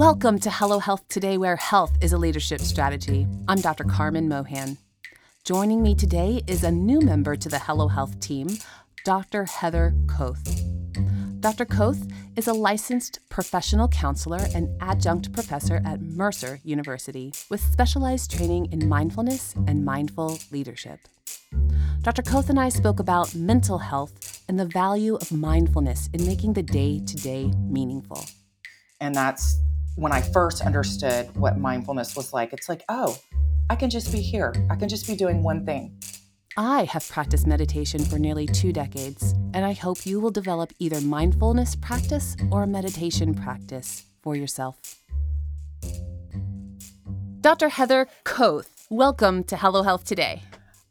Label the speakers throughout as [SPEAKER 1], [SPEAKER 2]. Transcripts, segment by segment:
[SPEAKER 1] Welcome to Hello Health Today, where health is a leadership strategy. I'm Dr. Carmen Mohan. Joining me today is a new member to the Hello Health team, Dr. Heather Koth. Dr. Koth is a licensed professional counselor and adjunct professor at Mercer University with specialized training in mindfulness and mindful leadership. Dr. Koth and I spoke about mental health and the value of mindfulness in making the day to day meaningful.
[SPEAKER 2] And that's when I first understood what mindfulness was like. It's like, oh, I can just be here. I can just be doing one thing.
[SPEAKER 1] I have practiced meditation for nearly two decades, and I hope you will develop either mindfulness practice or meditation practice for yourself. Dr. Heather Koth, welcome to Hello Health Today.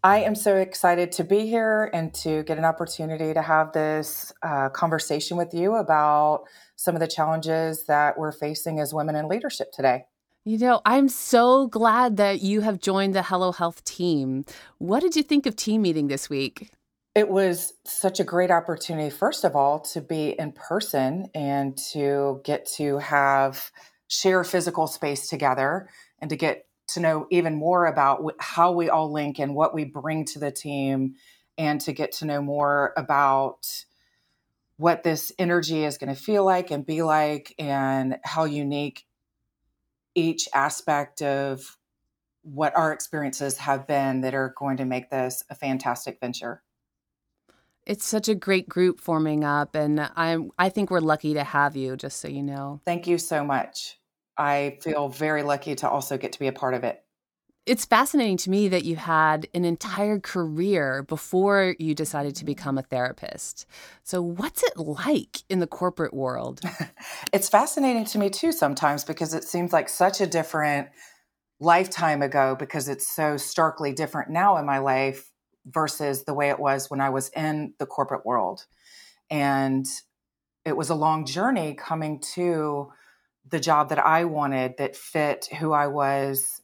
[SPEAKER 2] I am so excited to be here and to get an opportunity to have this uh, conversation with you about some of the challenges that we're facing as women in leadership today.
[SPEAKER 1] You know, I'm so glad that you have joined the Hello Health team. What did you think of team meeting this week?
[SPEAKER 2] It was such a great opportunity, first of all, to be in person and to get to have share physical space together and to get to know even more about how we all link and what we bring to the team and to get to know more about what this energy is going to feel like and be like and how unique each aspect of what our experiences have been that are going to make this a fantastic venture.
[SPEAKER 1] It's such a great group forming up and I'm I think we're lucky to have you just so you know.
[SPEAKER 2] Thank you so much. I feel very lucky to also get to be a part of it.
[SPEAKER 1] It's fascinating to me that you had an entire career before you decided to become a therapist. So, what's it like in the corporate world?
[SPEAKER 2] it's fascinating to me too sometimes because it seems like such a different lifetime ago because it's so starkly different now in my life versus the way it was when I was in the corporate world. And it was a long journey coming to the job that I wanted that fit who I was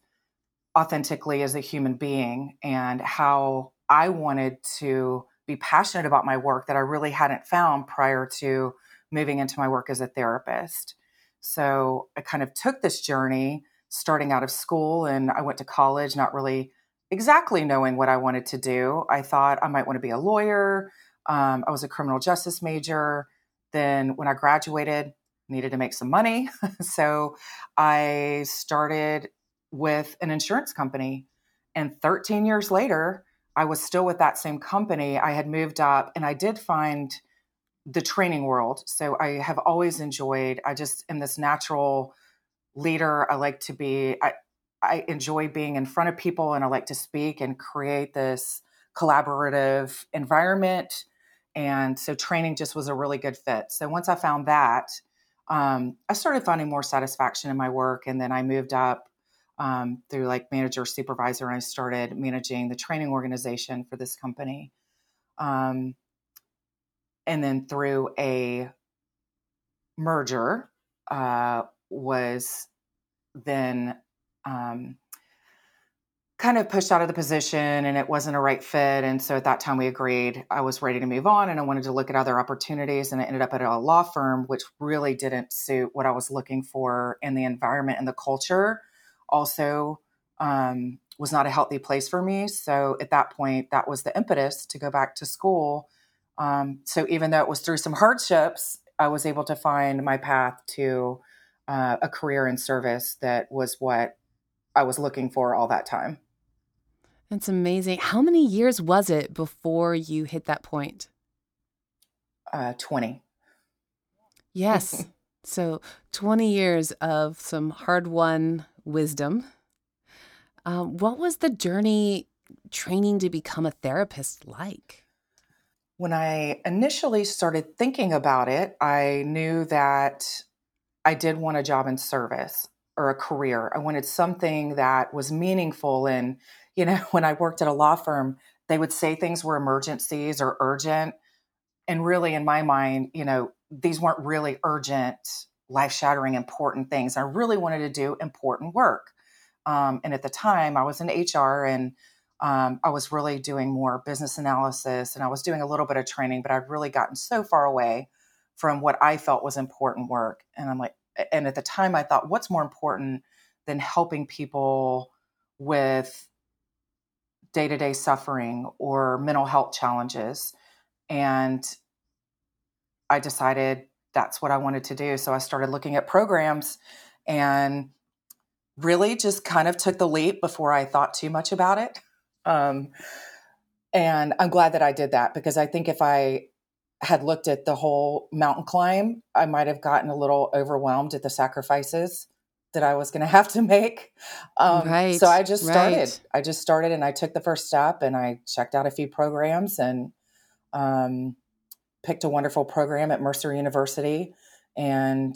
[SPEAKER 2] authentically as a human being and how I wanted to be passionate about my work that I really hadn't found prior to moving into my work as a therapist. So I kind of took this journey starting out of school and I went to college not really exactly knowing what I wanted to do. I thought I might want to be a lawyer. Um, I was a criminal justice major. Then when I graduated, needed to make some money. so I started with an insurance company. And 13 years later, I was still with that same company. I had moved up and I did find the training world. So I have always enjoyed, I just am this natural leader. I like to be, I, I enjoy being in front of people and I like to speak and create this collaborative environment. And so training just was a really good fit. So once I found that, um, I started finding more satisfaction in my work. And then I moved up um, through like manager supervisor and i started managing the training organization for this company um, and then through a merger uh, was then um, kind of pushed out of the position and it wasn't a right fit and so at that time we agreed i was ready to move on and i wanted to look at other opportunities and i ended up at a law firm which really didn't suit what i was looking for in the environment and the culture also um, was not a healthy place for me. So at that point, that was the impetus to go back to school. Um, so even though it was through some hardships, I was able to find my path to uh, a career in service that was what I was looking for all that time.
[SPEAKER 1] That's amazing. How many years was it before you hit that point?
[SPEAKER 2] Uh, 20.
[SPEAKER 1] Yes. so 20 years of some hard won wisdom. Um, what was the journey training to become a therapist like?
[SPEAKER 2] When I initially started thinking about it, I knew that I did want a job in service or a career. I wanted something that was meaningful. And, you know, when I worked at a law firm, they would say things were emergencies or urgent. And really, in my mind, you know, these weren't really urgent life shattering, important things. I really wanted to do important work. Um, and at the time, I was in HR and um, I was really doing more business analysis and I was doing a little bit of training, but I'd really gotten so far away from what I felt was important work. And I'm like, And at the time, I thought, what's more important than helping people with day to day suffering or mental health challenges? And I decided that's what I wanted to do. So I started looking at programs and really just kind of took the leap before I thought too much about it. Um, and I'm glad that I did that because I think if I had looked at the whole mountain climb, I might have gotten a little overwhelmed at the sacrifices that I was going to have to make. Um, right. So I just started. Right. I just started and I took the first step and I checked out a few programs and um, picked a wonderful program at Mercer University and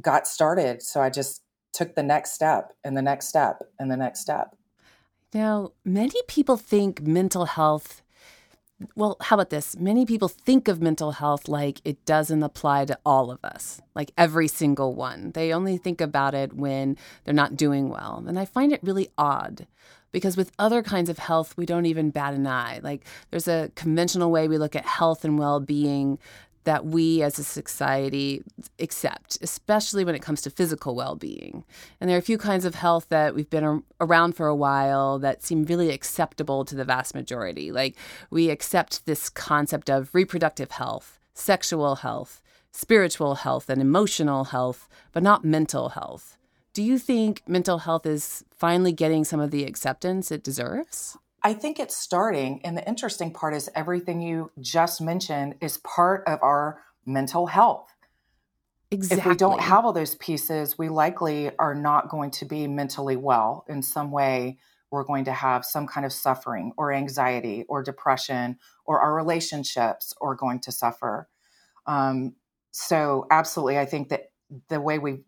[SPEAKER 2] got started. So I just took the next step and the next step and the next step.
[SPEAKER 1] Now, many people think mental health, well, how about this? Many people think of mental health like it doesn't apply to all of us, like every single one. They only think about it when they're not doing well. And I find it really odd because with other kinds of health, we don't even bat an eye. Like there's a conventional way we look at health and well being that we as a society accept, especially when it comes to physical well being. And there are a few kinds of health that we've been around for a while that seem really acceptable to the vast majority. Like we accept this concept of reproductive health, sexual health, spiritual health, and emotional health, but not mental health. Do you think mental health is finally getting some of the acceptance it deserves?
[SPEAKER 2] I think it's starting. And the interesting part is everything you just mentioned is part of our mental health. Exactly. If we don't have all those pieces, we likely are not going to be mentally well in some way. We're going to have some kind of suffering or anxiety or depression, or our relationships are going to suffer. Um, so, absolutely, I think that the way we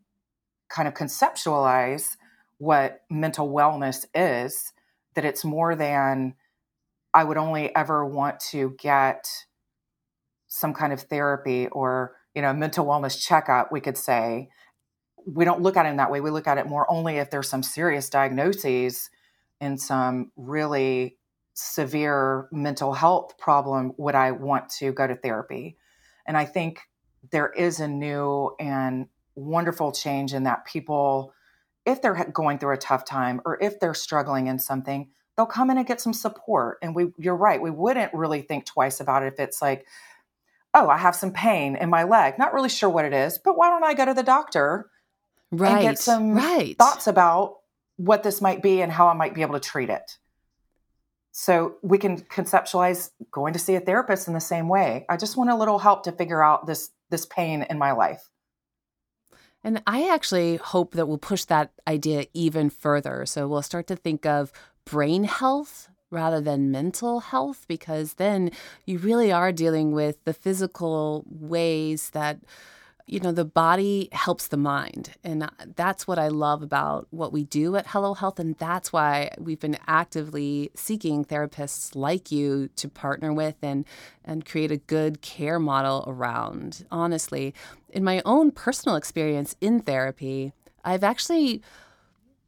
[SPEAKER 2] kind of conceptualize what mental wellness is that it's more than I would only ever want to get some kind of therapy or, you know, mental wellness checkup, we could say. We don't look at it in that way. We look at it more only if there's some serious diagnoses and some really severe mental health problem would I want to go to therapy. And I think there is a new and wonderful change in that people if they're going through a tough time or if they're struggling in something, they'll come in and get some support. And we, you're right, we wouldn't really think twice about it if it's like, oh, I have some pain in my leg. Not really sure what it is, but why don't I go to the doctor right, and get some right. thoughts about what this might be and how I might be able to treat it. So we can conceptualize going to see a therapist in the same way. I just want a little help to figure out this this pain in my life.
[SPEAKER 1] And I actually hope that we'll push that idea even further. So we'll start to think of brain health rather than mental health, because then you really are dealing with the physical ways that you know, the body helps the mind. And that's what I love about what we do at Hello Health. And that's why we've been actively seeking therapists like you to partner with and, and create a good care model around. Honestly, in my own personal experience in therapy, I've actually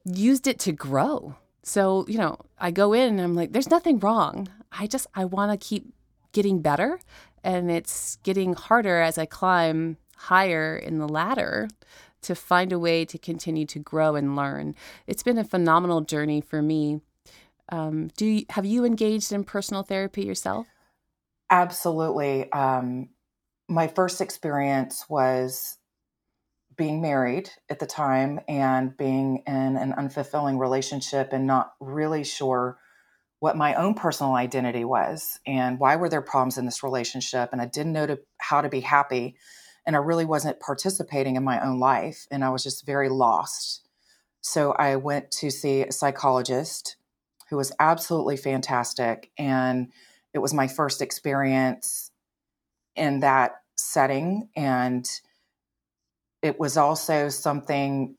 [SPEAKER 1] used it to grow. So, you know, I go in and I'm like, there's nothing wrong. I just, I want to keep getting better. And it's getting harder as I climb higher in the ladder to find a way to continue to grow and learn. It's been a phenomenal journey for me. Um, do you, have you engaged in personal therapy yourself?
[SPEAKER 2] Absolutely. Um, my first experience was being married at the time and being in an unfulfilling relationship and not really sure what my own personal identity was and why were there problems in this relationship and i didn't know to, how to be happy and I really wasn't participating in my own life and I was just very lost. So I went to see a psychologist who was absolutely fantastic and it was my first experience in that setting and it was also something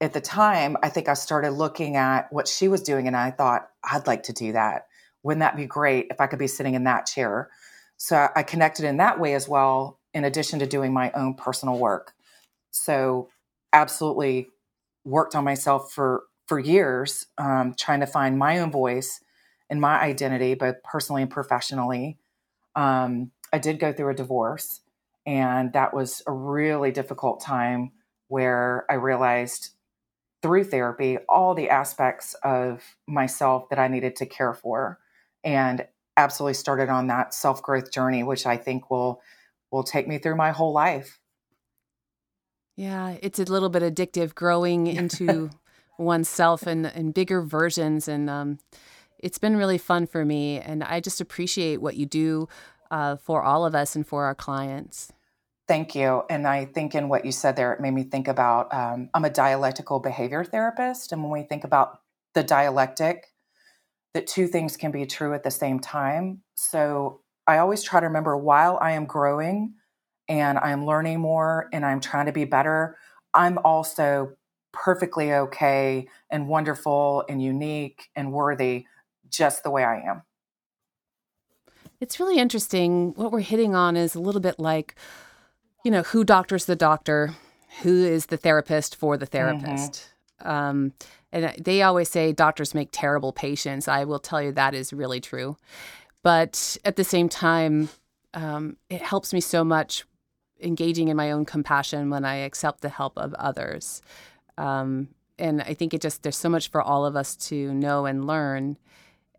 [SPEAKER 2] at the time I think I started looking at what she was doing and I thought I'd like to do that. Wouldn't that be great if I could be sitting in that chair? So I connected in that way as well in addition to doing my own personal work. So, absolutely worked on myself for for years, um, trying to find my own voice and my identity, both personally and professionally. Um, I did go through a divorce, and that was a really difficult time where I realized through therapy all the aspects of myself that I needed to care for and absolutely started on that self-growth journey which I think will will take me through my whole life.
[SPEAKER 1] Yeah, it's a little bit addictive growing into oneself and and bigger versions and um it's been really fun for me and I just appreciate what you do uh, for all of us and for our clients.
[SPEAKER 2] Thank you. And I think in what you said there, it made me think about um, I'm a dialectical behavior therapist. And when we think about the dialectic, that two things can be true at the same time. So I always try to remember while I am growing and I'm learning more and I'm trying to be better, I'm also perfectly okay and wonderful and unique and worthy just the way I am.
[SPEAKER 1] It's really interesting. What we're hitting on is a little bit like you know, who doctors the doctor, who is the therapist for the mm-hmm. therapist. Mm-hmm. Um, and they always say doctors make terrible patients. I will tell you that is really true. But at the same time, um, it helps me so much engaging in my own compassion when I accept the help of others. Um, and I think it just, there's so much for all of us to know and learn.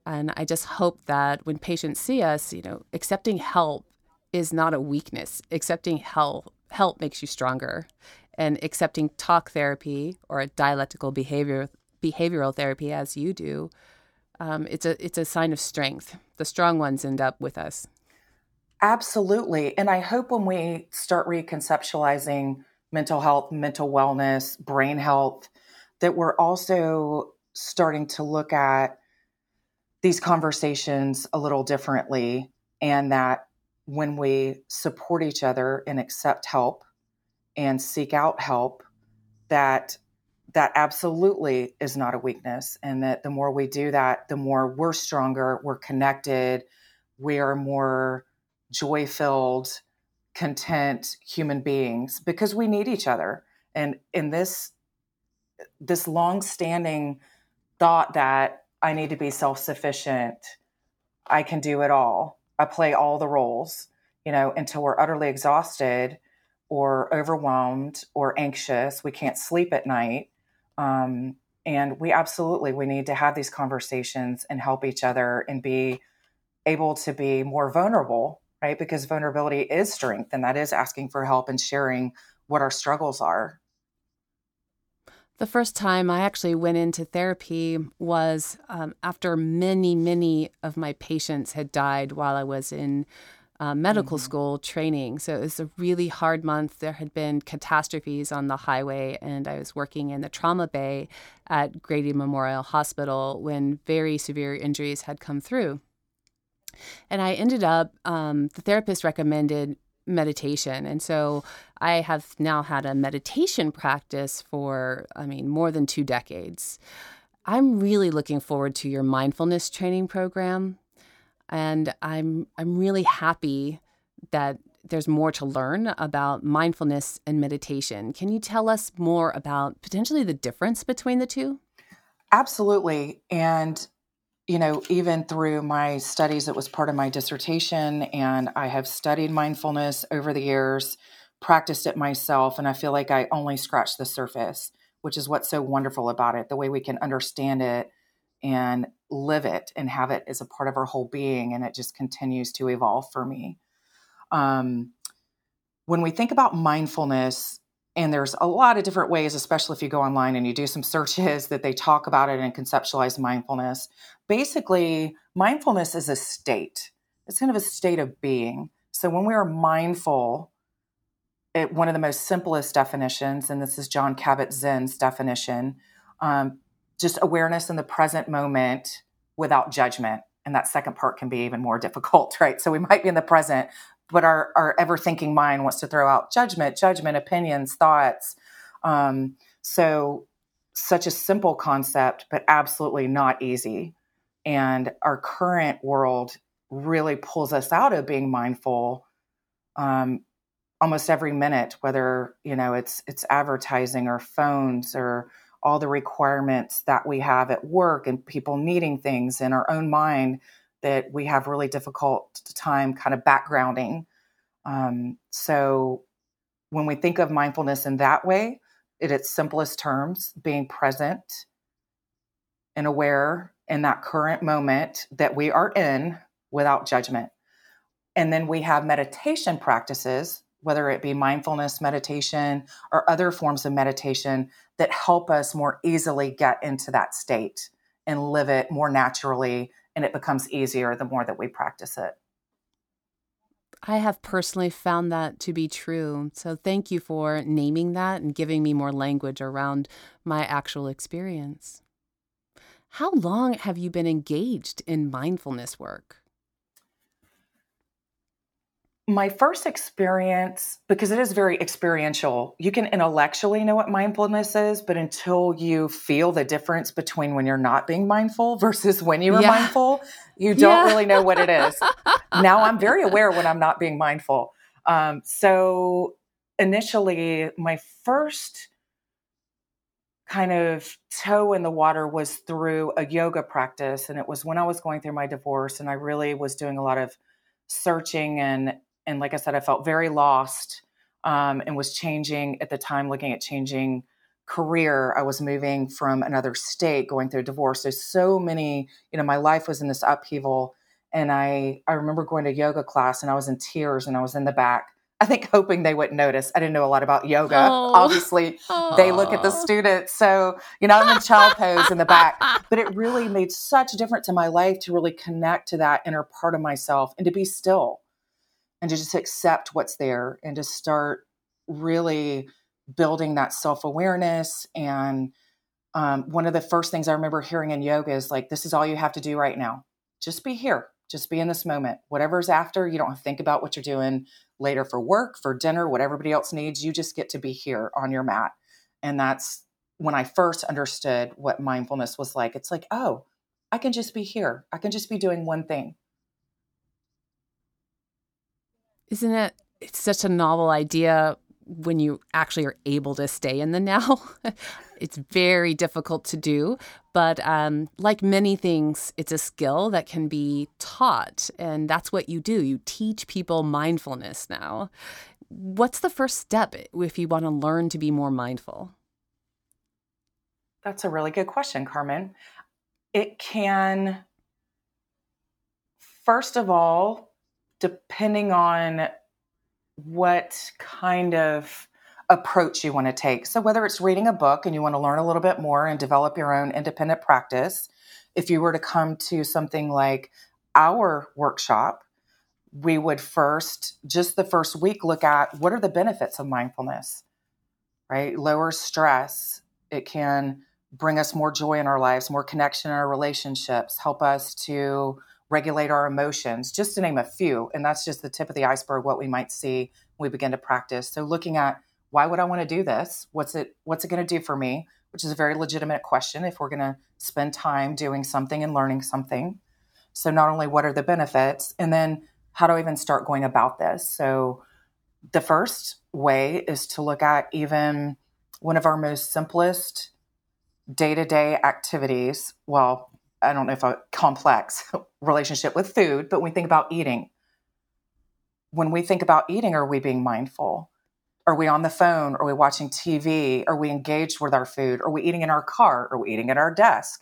[SPEAKER 1] And I just hope that when patients see us, you know, accepting help is not a weakness. Accepting help help makes you stronger. And accepting talk therapy or a dialectical behavior behavioral therapy as you do, um, it's a it's a sign of strength. The strong ones end up with us.
[SPEAKER 2] Absolutely. And I hope when we start reconceptualizing mental health, mental wellness, brain health, that we're also starting to look at these conversations a little differently and that when we support each other and accept help and seek out help that that absolutely is not a weakness and that the more we do that the more we're stronger we're connected we are more joy filled content human beings because we need each other and in this this long standing thought that i need to be self sufficient i can do it all I play all the roles, you know, until we're utterly exhausted or overwhelmed or anxious. We can't sleep at night. Um, and we absolutely we need to have these conversations and help each other and be able to be more vulnerable right? Because vulnerability is strength and that is asking for help and sharing what our struggles are.
[SPEAKER 1] The first time I actually went into therapy was um, after many, many of my patients had died while I was in uh, medical mm-hmm. school training. So it was a really hard month. There had been catastrophes on the highway, and I was working in the trauma bay at Grady Memorial Hospital when very severe injuries had come through. And I ended up, um, the therapist recommended meditation. And so I have now had a meditation practice for, I mean, more than two decades. I'm really looking forward to your mindfulness training program. And I'm I'm really happy that there's more to learn about mindfulness and meditation. Can you tell us more about potentially the difference between the two?
[SPEAKER 2] Absolutely. And you know, even through my studies, it was part of my dissertation, and I have studied mindfulness over the years, practiced it myself, and I feel like I only scratched the surface, which is what's so wonderful about it the way we can understand it and live it and have it as a part of our whole being, and it just continues to evolve for me. Um, when we think about mindfulness, and there's a lot of different ways, especially if you go online and you do some searches that they talk about it and conceptualize mindfulness. Basically, mindfulness is a state, it's kind of a state of being. So when we are mindful, it, one of the most simplest definitions, and this is Jon Kabat Zinn's definition, um, just awareness in the present moment without judgment. And that second part can be even more difficult, right? So we might be in the present, but our, our ever thinking mind wants to throw out judgment, judgment, opinions, thoughts. Um, so, such a simple concept, but absolutely not easy. And our current world really pulls us out of being mindful um, almost every minute, whether you know it's it's advertising or phones or all the requirements that we have at work and people needing things in our own mind that we have really difficult time kind of backgrounding. Um, so when we think of mindfulness in that way, at its simplest terms, being present and aware in that current moment that we are in without judgment. And then we have meditation practices, whether it be mindfulness meditation or other forms of meditation that help us more easily get into that state and live it more naturally. And it becomes easier the more that we practice it.
[SPEAKER 1] I have personally found that to be true. So thank you for naming that and giving me more language around my actual experience. How long have you been engaged in mindfulness work?
[SPEAKER 2] My first experience, because it is very experiential, you can intellectually know what mindfulness is, but until you feel the difference between when you're not being mindful versus when you are yeah. mindful, you don't yeah. really know what it is. now I'm very aware when I'm not being mindful. Um, so initially, my first kind of toe in the water was through a yoga practice. And it was when I was going through my divorce, and I really was doing a lot of searching and and like I said, I felt very lost um, and was changing at the time, looking at changing career. I was moving from another state, going through a divorce. There's so many, you know, my life was in this upheaval. And I, I remember going to yoga class and I was in tears and I was in the back. I think hoping they wouldn't notice. I didn't know a lot about yoga. Oh. Obviously, oh. they look at the students. So, you know, I'm in child pose in the back. But it really made such a difference in my life to really connect to that inner part of myself and to be still and to just accept what's there and to start really building that self awareness. And um, one of the first things I remember hearing in yoga is like, this is all you have to do right now. Just be here. Just be in this moment. Whatever's after, you don't have to think about what you're doing later for work, for dinner, what everybody else needs. You just get to be here on your mat. And that's when I first understood what mindfulness was like. It's like, oh, I can just be here. I can just be doing one thing.
[SPEAKER 1] Isn't it? It's such a novel idea when you actually are able to stay in the now. it's very difficult to do, but um, like many things, it's a skill that can be taught, and that's what you do. You teach people mindfulness now. What's the first step if you want to learn to be more mindful?
[SPEAKER 2] That's a really good question, Carmen. It can, first of all, depending on what kind of approach you want to take. So, whether it's reading a book and you want to learn a little bit more and develop your own independent practice, if you were to come to something like our workshop, we would first, just the first week, look at what are the benefits of mindfulness, right? Lower stress. It can bring us more joy in our lives, more connection in our relationships, help us to regulate our emotions, just to name a few. And that's just the tip of the iceberg, what we might see when we begin to practice. So looking at why would I want to do this? What's it what's it going to do for me? Which is a very legitimate question if we're going to spend time doing something and learning something. So not only what are the benefits, and then how do I even start going about this? So the first way is to look at even one of our most simplest day-to-day activities, well, I don't know if a complex relationship with food, but when we think about eating, when we think about eating, are we being mindful? Are we on the phone? Are we watching TV? Are we engaged with our food? Are we eating in our car? Are we eating at our desk?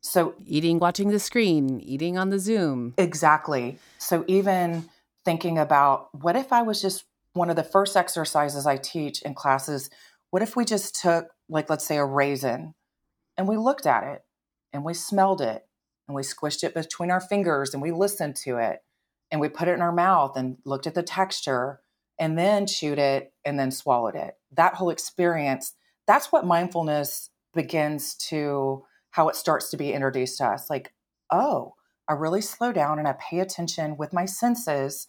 [SPEAKER 2] So,
[SPEAKER 1] eating, watching the screen, eating on the Zoom.
[SPEAKER 2] Exactly. So, even thinking about what if I was just one of the first exercises I teach in classes? What if we just took, like, let's say a raisin and we looked at it and we smelled it and we squished it between our fingers and we listened to it and we put it in our mouth and looked at the texture and then chewed it and then swallowed it. That whole experience, that's what mindfulness begins to, how it starts to be introduced to us. Like, oh, I really slow down and I pay attention with my senses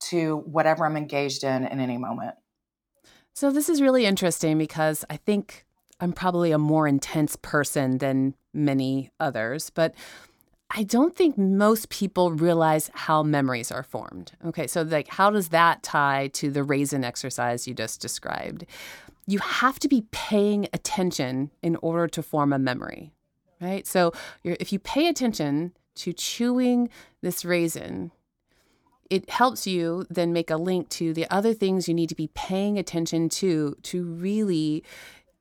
[SPEAKER 2] to whatever I'm engaged in in any moment.
[SPEAKER 1] So, this is really interesting because I think I'm probably a more intense person than many others, but I don't think most people realize how memories are formed. Okay, so like how does that tie to the raisin exercise you just described? You have to be paying attention in order to form a memory, right? So if you pay attention to chewing this raisin, it helps you then make a link to the other things you need to be paying attention to to really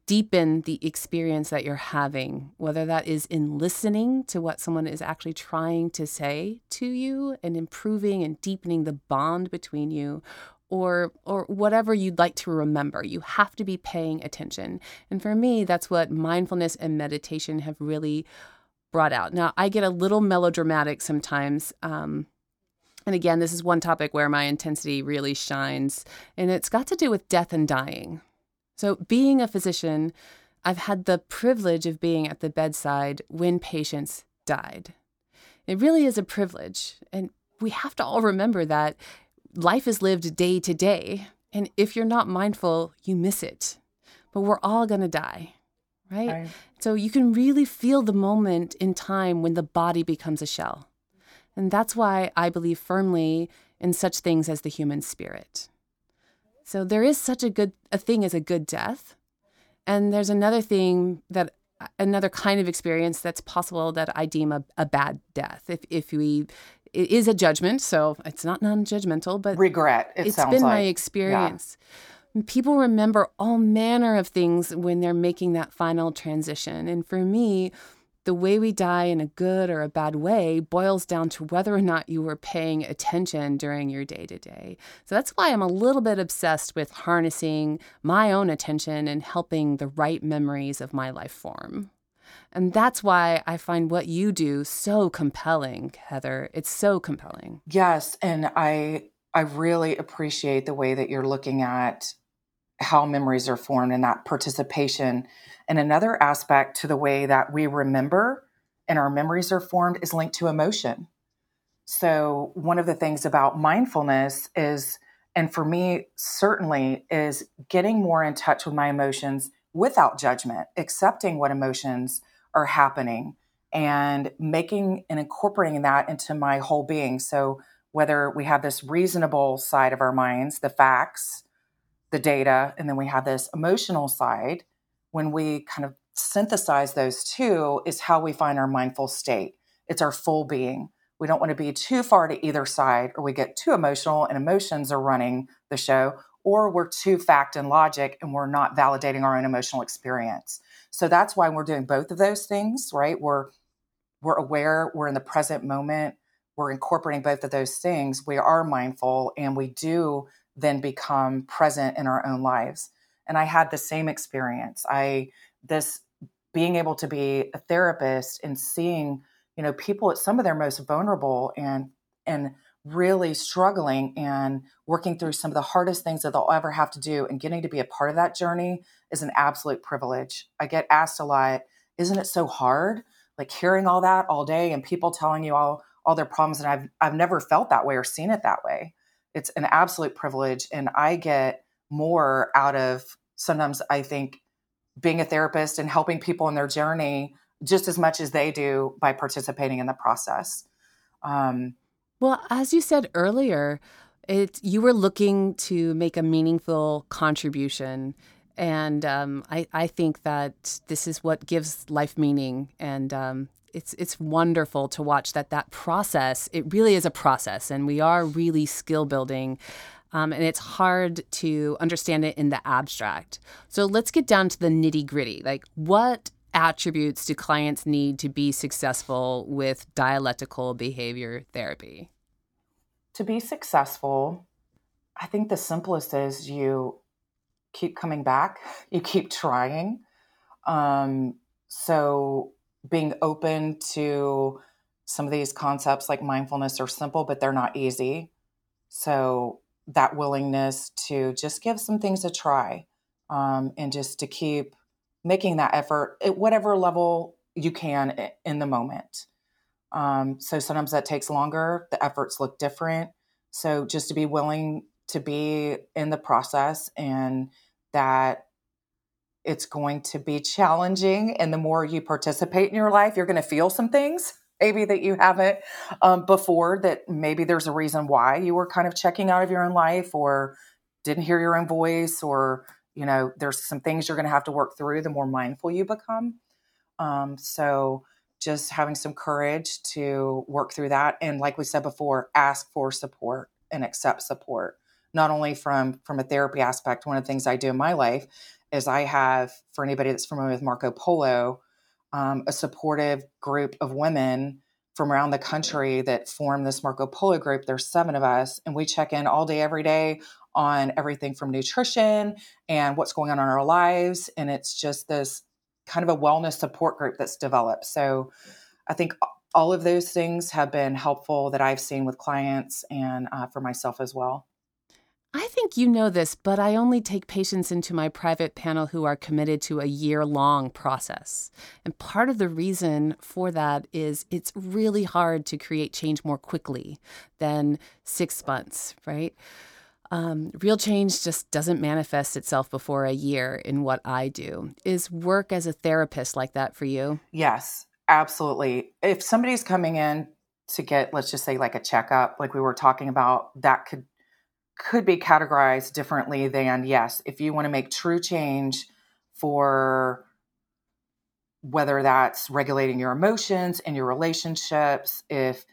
[SPEAKER 1] deepen the experience that you're having, whether that is in listening to what someone is actually trying to say to you and improving and deepening the bond between you, or or whatever you'd like to remember. You have to be paying attention. And for me, that's what mindfulness and meditation have really brought out. Now, I get a little melodramatic sometimes. Um, and again, this is one topic where my intensity really shines, and it's got to do with death and dying. So, being a physician, I've had the privilege of being at the bedside when patients died. It really is a privilege. And we have to all remember that life is lived day to day. And if you're not mindful, you miss it. But we're all going to die, right? right? So you can really feel the moment in time when the body becomes a shell. And that's why I believe firmly in such things as the human spirit. So there is such a good a thing as a good death. And there's another thing that another kind of experience that's possible that I deem a, a bad death. If if we it is a judgment, so it's not non-judgmental, but
[SPEAKER 2] regret.
[SPEAKER 1] It has been
[SPEAKER 2] like.
[SPEAKER 1] my experience. Yeah. People remember all manner of things when they're making that final transition, and for me, the way we die in a good or a bad way boils down to whether or not you were paying attention during your day to day. So that's why I'm a little bit obsessed with harnessing my own attention and helping the right memories of my life form. And that's why I find what you do so compelling, Heather. It's so compelling.
[SPEAKER 2] Yes, and I I really appreciate the way that you're looking at how memories are formed and that participation. And another aspect to the way that we remember and our memories are formed is linked to emotion. So, one of the things about mindfulness is, and for me, certainly, is getting more in touch with my emotions without judgment, accepting what emotions are happening and making and incorporating that into my whole being. So, whether we have this reasonable side of our minds, the facts, the data, and then we have this emotional side, when we kind of synthesize those two, is how we find our mindful state. It's our full being. We don't want to be too far to either side, or we get too emotional and emotions are running the show, or we're too fact and logic and we're not validating our own emotional experience. So that's why we're doing both of those things, right? We're we're aware, we're in the present moment, we're incorporating both of those things. We are mindful and we do then become present in our own lives. And I had the same experience. I this being able to be a therapist and seeing, you know, people at some of their most vulnerable and and really struggling and working through some of the hardest things that they'll ever have to do and getting to be a part of that journey is an absolute privilege. I get asked a lot, isn't it so hard? Like hearing all that all day and people telling you all all their problems and I've I've never felt that way or seen it that way. It's an absolute privilege and I get more out of sometimes I think being a therapist and helping people in their journey just as much as they do by participating in the process. Um,
[SPEAKER 1] well, as you said earlier, it you were looking to make a meaningful contribution and um, I, I think that this is what gives life meaning and um, it's it's wonderful to watch that that process. It really is a process and we are really skill building um, and it's hard to understand it in the abstract. So let's get down to the nitty gritty like what attributes do clients need to be successful with dialectical behavior therapy?
[SPEAKER 2] To be successful i think the simplest is you keep coming back, you keep trying. Um, so being open to some of these concepts like mindfulness are simple, but they're not easy. So that willingness to just give some things a try um, and just to keep making that effort at whatever level you can in the moment. Um, so sometimes that takes longer. The efforts look different. So just to be willing to be in the process and that it's going to be challenging. And the more you participate in your life, you're going to feel some things maybe that you haven't um, before, that maybe there's a reason why you were kind of checking out of your own life or didn't hear your own voice, or, you know, there's some things you're going to have to work through the more mindful you become. Um, so, just having some courage to work through that. And like we said before, ask for support and accept support not only from from a therapy aspect one of the things i do in my life is I have, for anybody that's familiar with Marco Polo, um, a supportive group of women from around the country that form this Marco Polo group. There's seven of us, and we check in all day, every day on everything from nutrition and what's going on in our lives. And it's just this kind of a wellness support group that's developed. So I think all of those things have been helpful that I've seen with clients and uh, for myself as well.
[SPEAKER 1] I think you know this, but I only take patients into my private panel who are committed to a year long process. And part of the reason for that is it's really hard to create change more quickly than six months, right? Um, real change just doesn't manifest itself before a year in what I do. Is work as a therapist like that for you?
[SPEAKER 2] Yes, absolutely. If somebody's coming in to get, let's just say, like a checkup, like we were talking about, that could could be categorized differently than yes, if you want to make true change for whether that's regulating your emotions and your relationships, if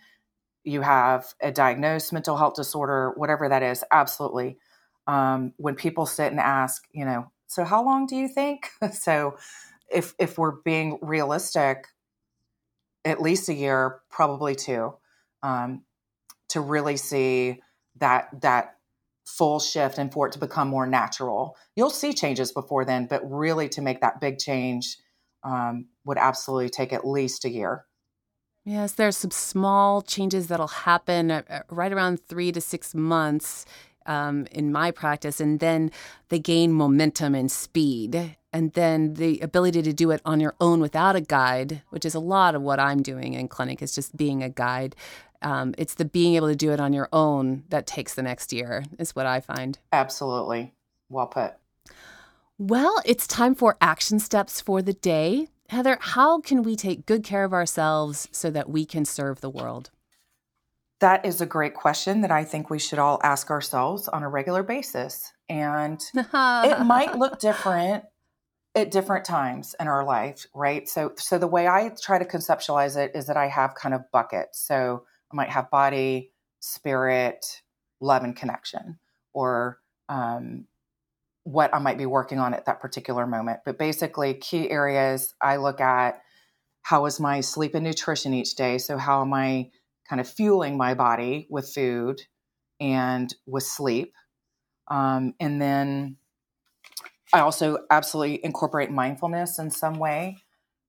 [SPEAKER 2] you have a diagnosed mental health disorder, whatever that is, absolutely. Um, when people sit and ask, you know, so how long do you think? so if if we're being realistic, at least a year, probably two, um, to really see that that full shift and for it to become more natural. You'll see changes before then, but really to make that big change um, would absolutely take at least a year.
[SPEAKER 1] Yes, there's some small changes that'll happen uh, uh, right around three to six months um, in my practice, and then they gain momentum and speed. And then the ability to do it on your own without a guide, which is a lot of what I'm doing in clinic, is just being a guide. Um, it's the being able to do it on your own that takes the next year, is what I find.
[SPEAKER 2] Absolutely. Well put.
[SPEAKER 1] Well, it's time for action steps for the day. Heather, how can we take good care of ourselves so that we can serve the world?
[SPEAKER 2] That is a great question that I think we should all ask ourselves on a regular basis. And it might look different at different times in our life, right? So so the way I try to conceptualize it is that I have kind of buckets. So I might have body, spirit, love, and connection, or um, what I might be working on at that particular moment. But basically, key areas I look at how is my sleep and nutrition each day? So, how am I kind of fueling my body with food and with sleep? Um, and then I also absolutely incorporate mindfulness in some way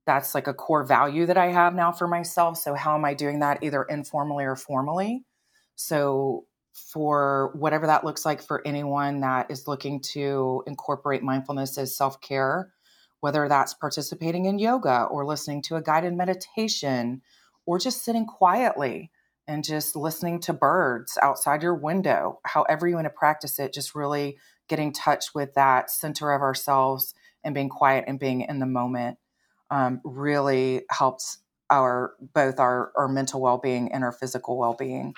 [SPEAKER 2] that's like a core value that I have now for myself. So, how am I doing that either informally or formally? So, for whatever that looks like for anyone that is looking to incorporate mindfulness as self care, whether that's participating in yoga or listening to a guided meditation or just sitting quietly and just listening to birds outside your window, however you want to practice it, just really getting touch with that center of ourselves and being quiet and being in the moment um, really helps our both our, our mental well-being and our physical well-being.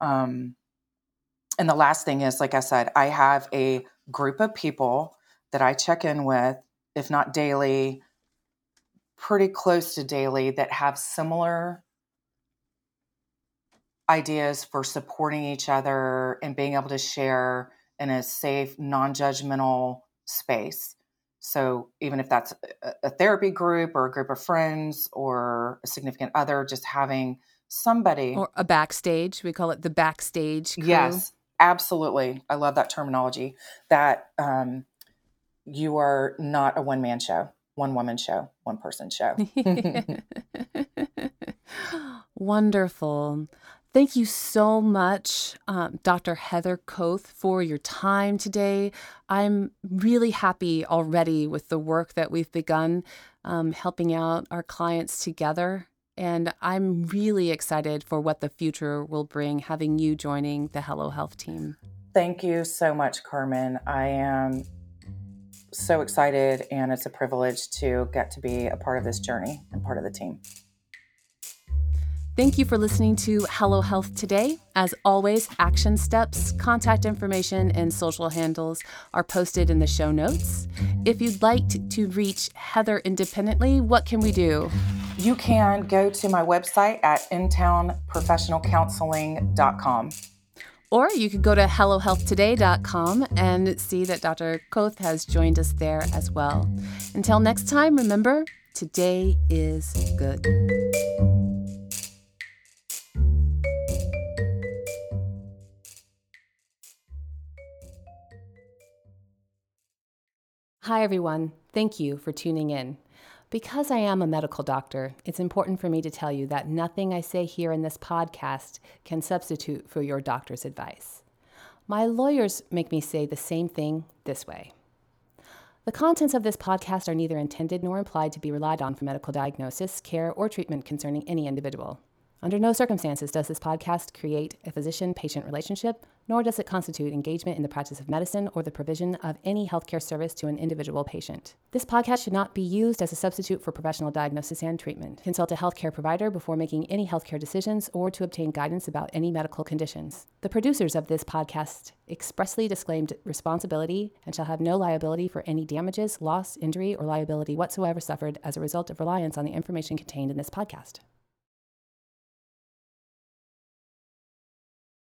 [SPEAKER 2] Um, and the last thing is like i said i have a group of people that i check in with if not daily pretty close to daily that have similar ideas for supporting each other and being able to share in a safe non-judgmental space so even if that's a therapy group or a group of friends or a significant other, just having somebody
[SPEAKER 1] or a backstage, we call it the backstage. Crew.
[SPEAKER 2] Yes, absolutely. I love that terminology. That um, you are not a one man show, one woman show, one person show.
[SPEAKER 1] Wonderful. Thank you so much, um, Dr. Heather Koth, for your time today. I'm really happy already with the work that we've begun um, helping out our clients together. And I'm really excited for what the future will bring, having you joining the Hello Health team.
[SPEAKER 2] Thank you so much, Carmen. I am so excited, and it's a privilege to get to be a part of this journey and part of the team.
[SPEAKER 1] Thank you for listening to Hello Health today. As always, action steps, contact information, and social handles are posted in the show notes. If you'd like to reach Heather independently, what can we do?
[SPEAKER 2] You can go to my website at intownprofessionalcounseling.com
[SPEAKER 1] Or you could go to hellohealthtoday.com and see that Dr. Koth has joined us there as well. Until next time, remember, today is good. Hi, everyone. Thank you for tuning in. Because I am a medical doctor, it's important for me to tell you that nothing I say here in this podcast can substitute for your doctor's advice. My lawyers make me say the same thing this way. The contents of this podcast are neither intended nor implied to be relied on for medical diagnosis, care, or treatment concerning any individual. Under no circumstances does this podcast create a physician patient relationship, nor does it constitute engagement in the practice of medicine or the provision of any healthcare service to an individual patient. This podcast should not be used as a substitute for professional diagnosis and treatment. Consult a healthcare provider before making any healthcare decisions or to obtain guidance about any medical conditions. The producers of this podcast expressly disclaimed responsibility and shall have no liability for any damages, loss, injury, or liability whatsoever suffered as a result of reliance on the information contained in this podcast.